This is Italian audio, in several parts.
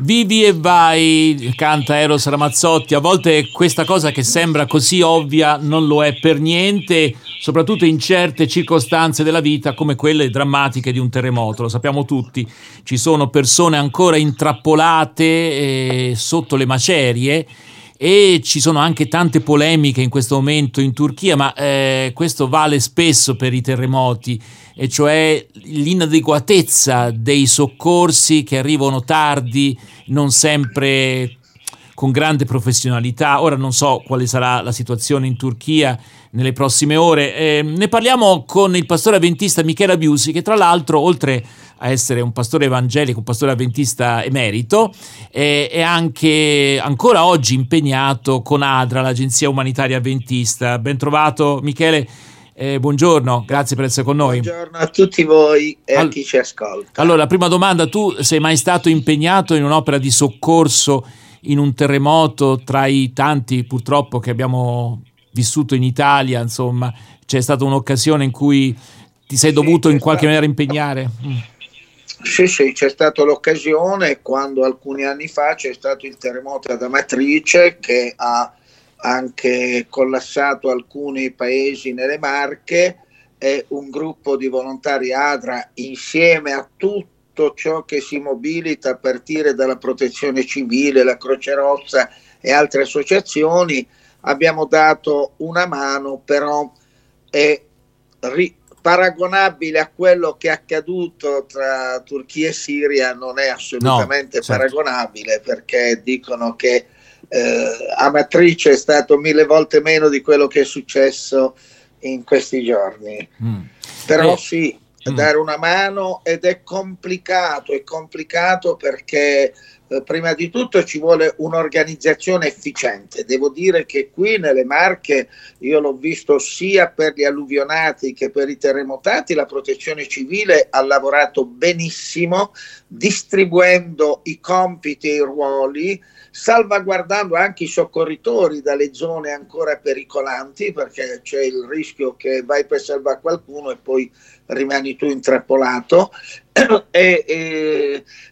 Vivi e vai, canta Eros Ramazzotti. A volte questa cosa che sembra così ovvia non lo è per niente, soprattutto in certe circostanze della vita come quelle drammatiche di un terremoto. Lo sappiamo tutti, ci sono persone ancora intrappolate eh, sotto le macerie e ci sono anche tante polemiche in questo momento in Turchia, ma eh, questo vale spesso per i terremoti, e cioè l'inadeguatezza dei soccorsi che arrivano tardi, non sempre con grande professionalità. Ora non so quale sarà la situazione in Turchia nelle prossime ore. Eh, ne parliamo con il pastore avventista Michele Abiusi, che tra l'altro, oltre a essere un pastore evangelico, un pastore avventista emerito, eh, è anche ancora oggi impegnato con ADRA, l'Agenzia Umanitaria Avventista. Ben trovato Michele. Eh, buongiorno, grazie per essere con noi. Buongiorno a tutti voi e All- a chi ci ascolta. Allora, la prima domanda, tu sei mai stato impegnato in un'opera di soccorso in un terremoto tra i tanti purtroppo che abbiamo vissuto in Italia, insomma, c'è stata un'occasione in cui ti sei dovuto in qualche stato... maniera impegnare? Mm. Sì, sì, c'è stata l'occasione quando alcuni anni fa c'è stato il terremoto ad Amatrice che ha anche collassato alcuni paesi nelle Marche e un gruppo di volontari ADRA insieme a tutto ciò che si mobilita a partire dalla protezione civile, la Croce Rossa e altre associazioni abbiamo dato una mano, però è ri- paragonabile a quello che è accaduto tra Turchia e Siria non è assolutamente no, certo. paragonabile perché dicono che eh, Amatrice è stato mille volte meno di quello che è successo in questi giorni. Mm. Però eh. sì. Dare una mano ed è complicato, è complicato perché eh, prima di tutto ci vuole un'organizzazione efficiente. Devo dire che qui nelle Marche io l'ho visto sia per gli alluvionati che per i terremotati, la protezione civile ha lavorato benissimo distribuendo i compiti e i ruoli salvaguardando anche i soccorritori dalle zone ancora pericolanti perché c'è il rischio che vai per salvare qualcuno e poi rimani tu intrappolato e,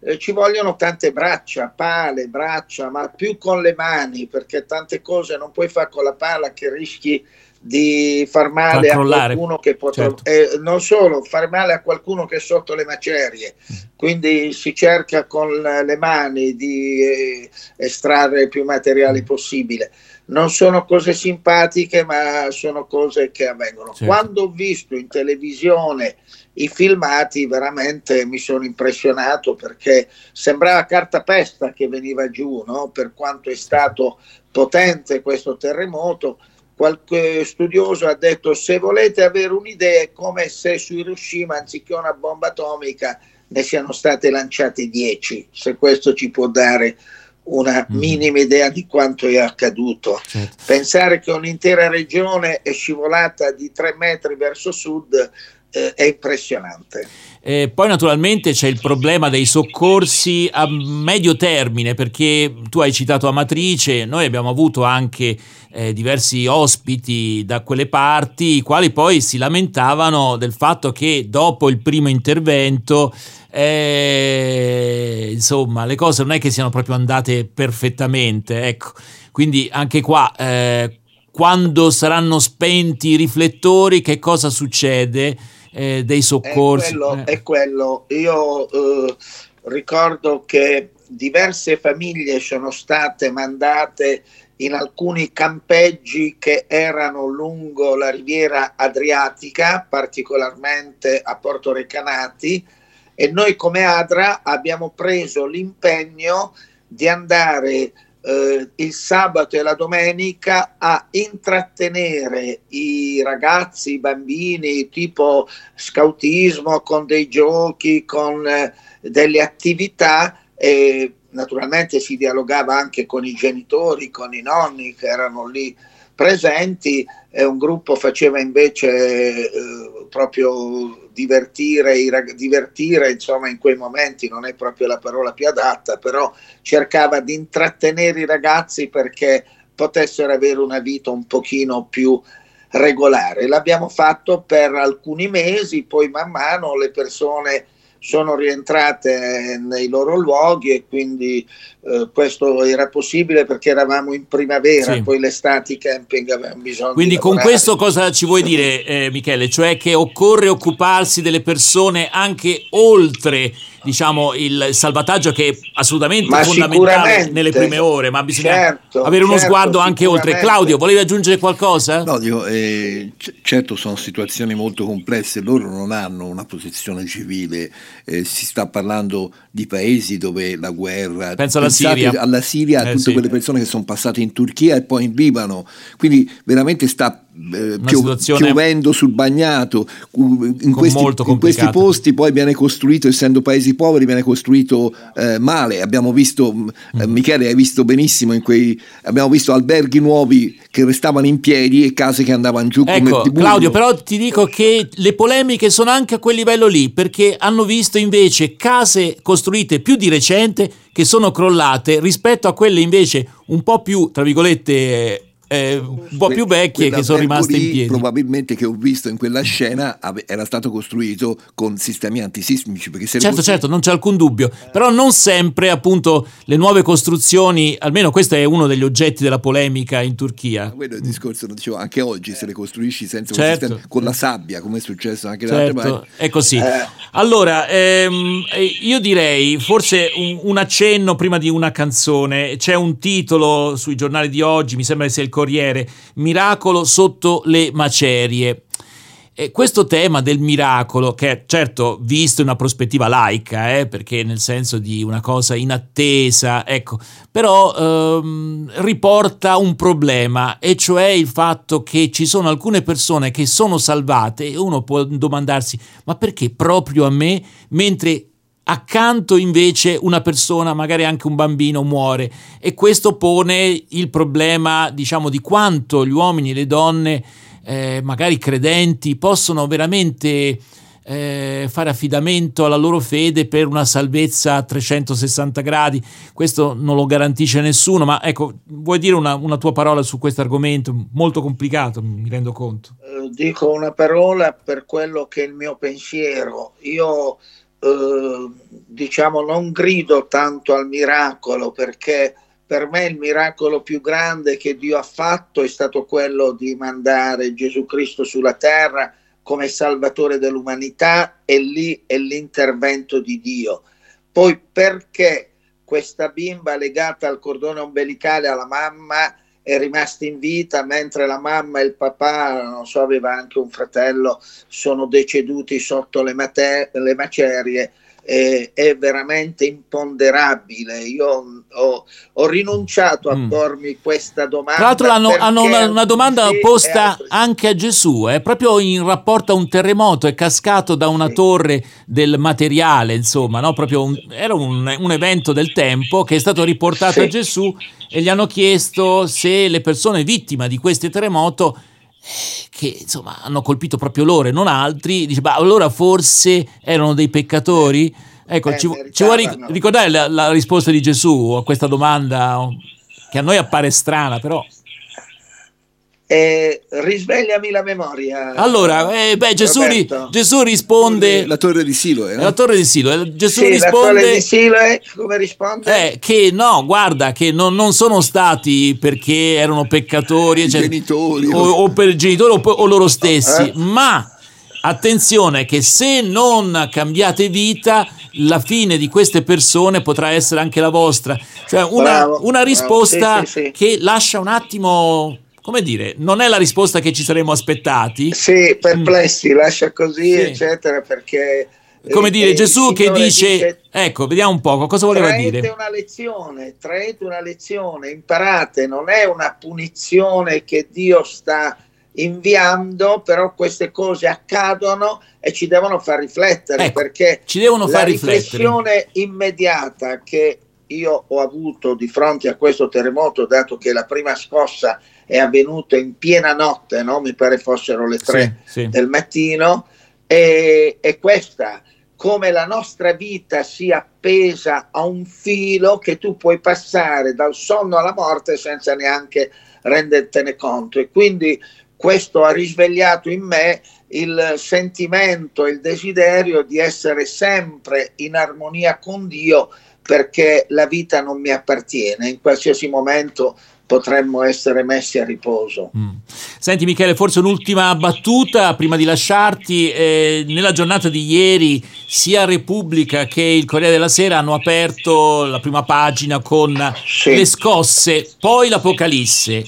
e, ci vogliono tante braccia, pale, braccia, ma più con le mani perché tante cose non puoi fare con la pala che rischi di far male a qualcuno che potrebbe, certo. eh, non solo, far male a qualcuno che è sotto le macerie. Quindi si cerca con le mani di eh, estrarre il più materiale possibile. Non sono cose simpatiche, ma sono cose che avvengono. Certo. Quando ho visto in televisione i filmati, veramente mi sono impressionato perché sembrava cartapesta che veniva giù, no? per quanto è stato potente questo terremoto qualche studioso ha detto se volete avere un'idea è come se su Hiroshima anziché una bomba atomica ne siano state lanciate 10, se questo ci può dare una mm. minima idea di quanto è accaduto. Certo. Pensare che un'intera regione è scivolata di 3 metri verso sud è impressionante. Eh, poi naturalmente c'è il problema dei soccorsi a medio termine, perché tu hai citato Amatrice, noi abbiamo avuto anche eh, diversi ospiti da quelle parti, i quali poi si lamentavano del fatto che dopo il primo intervento, eh, insomma, le cose non è che siano proprio andate perfettamente, ecco. Quindi anche qua, eh, quando saranno spenti i riflettori, che cosa succede? Eh, dei soccorsi. È quello, eh. è quello. io eh, ricordo che diverse famiglie sono state mandate in alcuni campeggi che erano lungo la riviera Adriatica, particolarmente a Porto Recanati, e noi come ADRA abbiamo preso l'impegno di andare eh, il sabato e la domenica a intrattenere i ragazzi, i bambini, tipo scautismo, con dei giochi, con eh, delle attività e naturalmente si dialogava anche con i genitori, con i nonni che erano lì presenti e un gruppo faceva invece eh, proprio divertire, divertire, insomma in quei momenti non è proprio la parola più adatta, però cercava di intrattenere i ragazzi perché potessero avere una vita un pochino più regolare. L'abbiamo fatto per alcuni mesi, poi man mano le persone sono rientrate nei loro luoghi e quindi eh, questo era possibile perché eravamo in primavera, sì. poi l'estate i camping avevano bisogno Quindi con questo cosa ci vuoi dire eh, Michele? Cioè che occorre occuparsi delle persone anche oltre diciamo, il salvataggio che è assolutamente ma fondamentale nelle prime ore, ma bisogna certo, avere uno certo, sguardo anche oltre. Claudio, volevi aggiungere qualcosa? No, dico, eh, c- certo sono situazioni molto complesse, loro non hanno una posizione civile, eh, si sta parlando di paesi dove la guerra... Penso alla Siria. Alla Siria, a eh, tutte sì. quelle persone che sono passate in Turchia e poi in Libano, quindi veramente sta eh, pio- piovendo sul bagnato. In questi, in questi, posti poi viene costruito, essendo paesi poveri, viene costruito eh, male. Abbiamo visto, mm. eh, Michele, hai visto benissimo, in quei, abbiamo visto alberghi nuovi che restavano in piedi e case che andavano giù ecco, come Claudio, però ti dico che le polemiche sono anche a quel livello lì, perché hanno visto invece case costruite più di recente che sono crollate rispetto a quelle invece un po' più, tra virgolette, eh, un po' più vecchie che sono rimaste in piedi. Probabilmente che ho visto in quella scena era stato costruito con sistemi antisismici. Perché se certo, certo, non c'è alcun dubbio. Però non sempre appunto le nuove costruzioni, almeno questo è uno degli oggetti della polemica in Turchia. Quello è il discorso, lo dicevo, anche oggi se le costruisci senza certo. sistema, con la sabbia, come è successo anche certo, in altre parti. È così. Eh. Allora, ehm, io direi forse un, un accenno prima di una canzone. C'è un titolo sui giornali di oggi, mi sembra che sia il Corriere, miracolo sotto le macerie. E questo tema del miracolo, che certo visto in una prospettiva laica, eh, perché nel senso di una cosa inattesa, ecco, però ehm, riporta un problema, e cioè il fatto che ci sono alcune persone che sono salvate e uno può domandarsi, ma perché proprio a me, mentre accanto invece una persona, magari anche un bambino, muore. E questo pone il problema, diciamo, di quanto gli uomini e le donne, eh, magari credenti, possono veramente eh, fare affidamento alla loro fede per una salvezza a 360 gradi. Questo non lo garantisce nessuno, ma ecco, vuoi dire una, una tua parola su questo argomento? Molto complicato, mi rendo conto. Eh, dico una parola per quello che è il mio pensiero. Io eh, diciamo non grido tanto al miracolo perché per me il miracolo più grande che Dio ha fatto è stato quello di mandare Gesù Cristo sulla terra come salvatore dell'umanità e lì è l'intervento di Dio. Poi perché questa bimba legata al cordone ombelicale alla mamma è rimasta in vita mentre la mamma e il papà, non so, aveva anche un fratello, sono deceduti sotto le, mater- le macerie eh, è veramente imponderabile. Io ho, ho rinunciato a mm. pormi questa domanda. Tra l'altro hanno, hanno una, una, domanda sì, posta anche a Gesù, eh, proprio in rapporto a un terremoto, è cascato da una sì. torre del materiale, insomma, no? un, era un, un, evento del tempo che è stato riportato sì. a Gesù e gli hanno chiesto se le persone vittime di questo terremoto che insomma hanno colpito proprio loro e non altri, dice, ma allora forse erano dei peccatori? Ecco, eh, ci, ci vuoi ricordare la, la risposta di Gesù a questa domanda che a noi appare strana, però... Eh, risvegliami la memoria. Allora, eh, beh, Gesù, ri, Gesù, risponde. La torre di Siloe. No? La torre di Siloe. Gesù sì, risponde. La torre di Siloe, come risponde? Eh, che no, guarda, che non, non, sono stati perché erano peccatori, eccetera, genitori, o, o, per genitori o, o loro stessi, eh? ma attenzione che se non cambiate vita la fine di queste persone potrà essere anche la vostra cioè una, bravo, una risposta sì, sì, sì. che lascia un attimo come dire, non è la risposta che ci saremmo aspettati. Sì, perplessi, mm. lascia così, sì. eccetera, perché... Come eh, dire, Gesù che dice, dice, ecco, vediamo un po', cosa voleva traete dire? una lezione, traete una lezione, imparate, non è una punizione che Dio sta inviando, però queste cose accadono e ci devono far riflettere, ecco, perché ci devono far la riflettere. riflessione immediata che io ho avuto di fronte a questo terremoto, dato che la prima scossa è avvenuto in piena notte, no? mi pare fossero le tre sì, sì. del mattino, e, e questa, come la nostra vita sia appesa a un filo che tu puoi passare dal sonno alla morte senza neanche rendertene conto. E quindi questo ha risvegliato in me il sentimento il desiderio di essere sempre in armonia con Dio perché la vita non mi appartiene, in qualsiasi momento potremmo essere messi a riposo. Mm. Senti Michele, forse un'ultima battuta prima di lasciarti. Eh, nella giornata di ieri sia Repubblica che il Corriere della Sera hanno aperto la prima pagina con sì. le scosse, poi l'Apocalisse.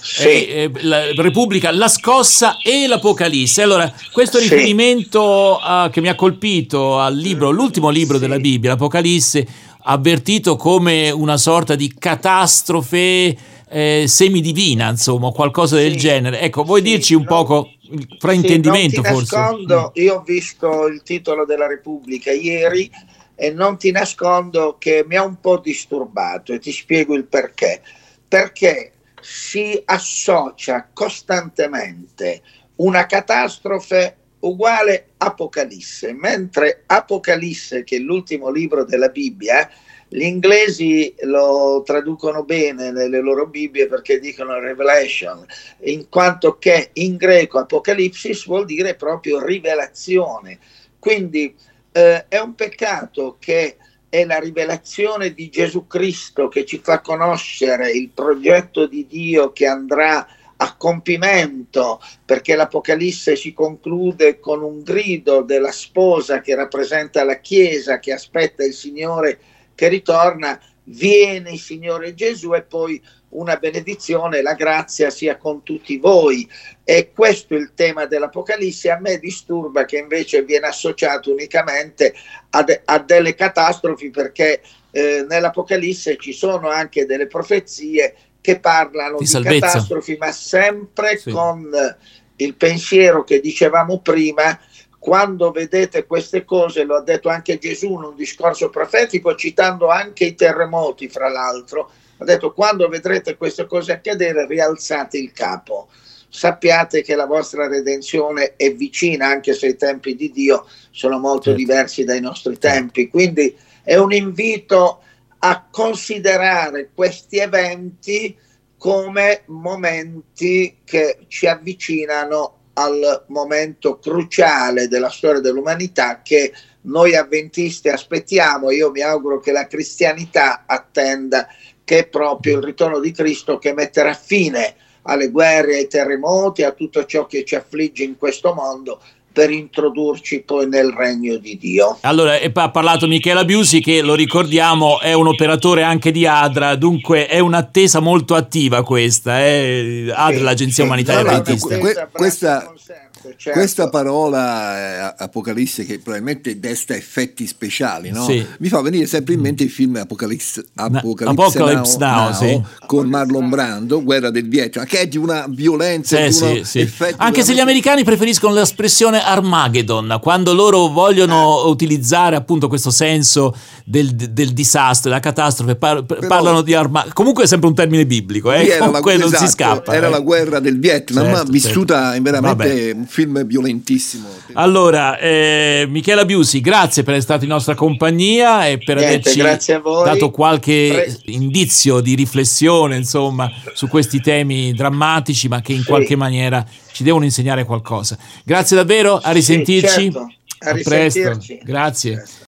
Sì. Eh, eh, la Repubblica, la scossa e l'Apocalisse. Allora, questo sì. riferimento uh, che mi ha colpito al libro, l'ultimo libro della Bibbia, l'Apocalisse, avvertito come una sorta di catastrofe eh, semidivina, insomma, qualcosa del genere. Ecco, vuoi sì, dirci un no, poco il fraintendimento sì, forse? Nascondo, io ho visto il titolo della Repubblica ieri e non ti nascondo che mi ha un po' disturbato e ti spiego il perché. Perché si associa costantemente una catastrofe uguale Apocalisse, mentre Apocalisse, che è l'ultimo libro della Bibbia, gli inglesi lo traducono bene nelle loro Bibbie perché dicono Revelation, in quanto che in greco Apocalipsis vuol dire proprio rivelazione. Quindi eh, è un peccato che è la rivelazione di Gesù Cristo che ci fa conoscere il progetto di Dio che andrà a compimento perché l'Apocalisse si conclude con un grido della sposa che rappresenta la Chiesa che aspetta il Signore che ritorna, viene Signore Gesù e poi una benedizione, la grazia sia con tutti voi. E questo è il tema dell'Apocalisse. A me disturba che invece viene associato unicamente a, de- a delle catastrofi perché eh, nell'Apocalisse ci sono anche delle profezie che parlano di, di catastrofi, ma sempre sì. con il pensiero che dicevamo prima quando vedete queste cose, lo ha detto anche Gesù in un discorso profetico, citando anche i terremoti, fra l'altro, ha detto quando vedrete queste cose accadere, rialzate il capo. Sappiate che la vostra redenzione è vicina, anche se i tempi di Dio sono molto certo. diversi dai nostri tempi. Quindi è un invito a considerare questi eventi come momenti che ci avvicinano al momento cruciale della storia dell'umanità che noi avventisti aspettiamo. Io mi auguro che la cristianità attenda che è proprio il ritorno di Cristo che metterà fine alle guerre, ai terremoti, a tutto ciò che ci affligge in questo mondo per introdurci poi nel regno di Dio. Allora, ha parlato Michela Biusi che lo ricordiamo è un operatore anche di ADRA, dunque è un'attesa molto attiva questa, eh? ADRA, sì, l'Agenzia sì, Umanitaria Adventista. Questa, questa, certo. Questa parola eh, Apocalisse che probabilmente desta effetti speciali, no? sì. mi fa venire sempre in mente il film Apocalypse, Apocalypse, Apocalypse Now, Now, Now sì. con Marlon Brando, Guerra del Vietnam, che è di una violenza, sì, di sì, Anche veramente... se gli americani preferiscono l'espressione Armageddon, quando loro vogliono eh. utilizzare appunto questo senso del, del disastro, della catastrofe, par- Però, parlano di Armageddon. Comunque è sempre un termine biblico, eh? Comunque la, non esatto, si scappa. Era eh. la guerra del Vietnam, certo, vissuta certo. veramente Vabbè film violentissimo. Allora, eh, Michela Biusi, grazie per essere stato in nostra compagnia e per Niente, averci dato qualche Pre- indizio di riflessione, insomma, su questi temi drammatici, ma che in sì. qualche maniera ci devono insegnare qualcosa. Grazie davvero, a risentirci. Sì, certo. a, a presto. Grazie.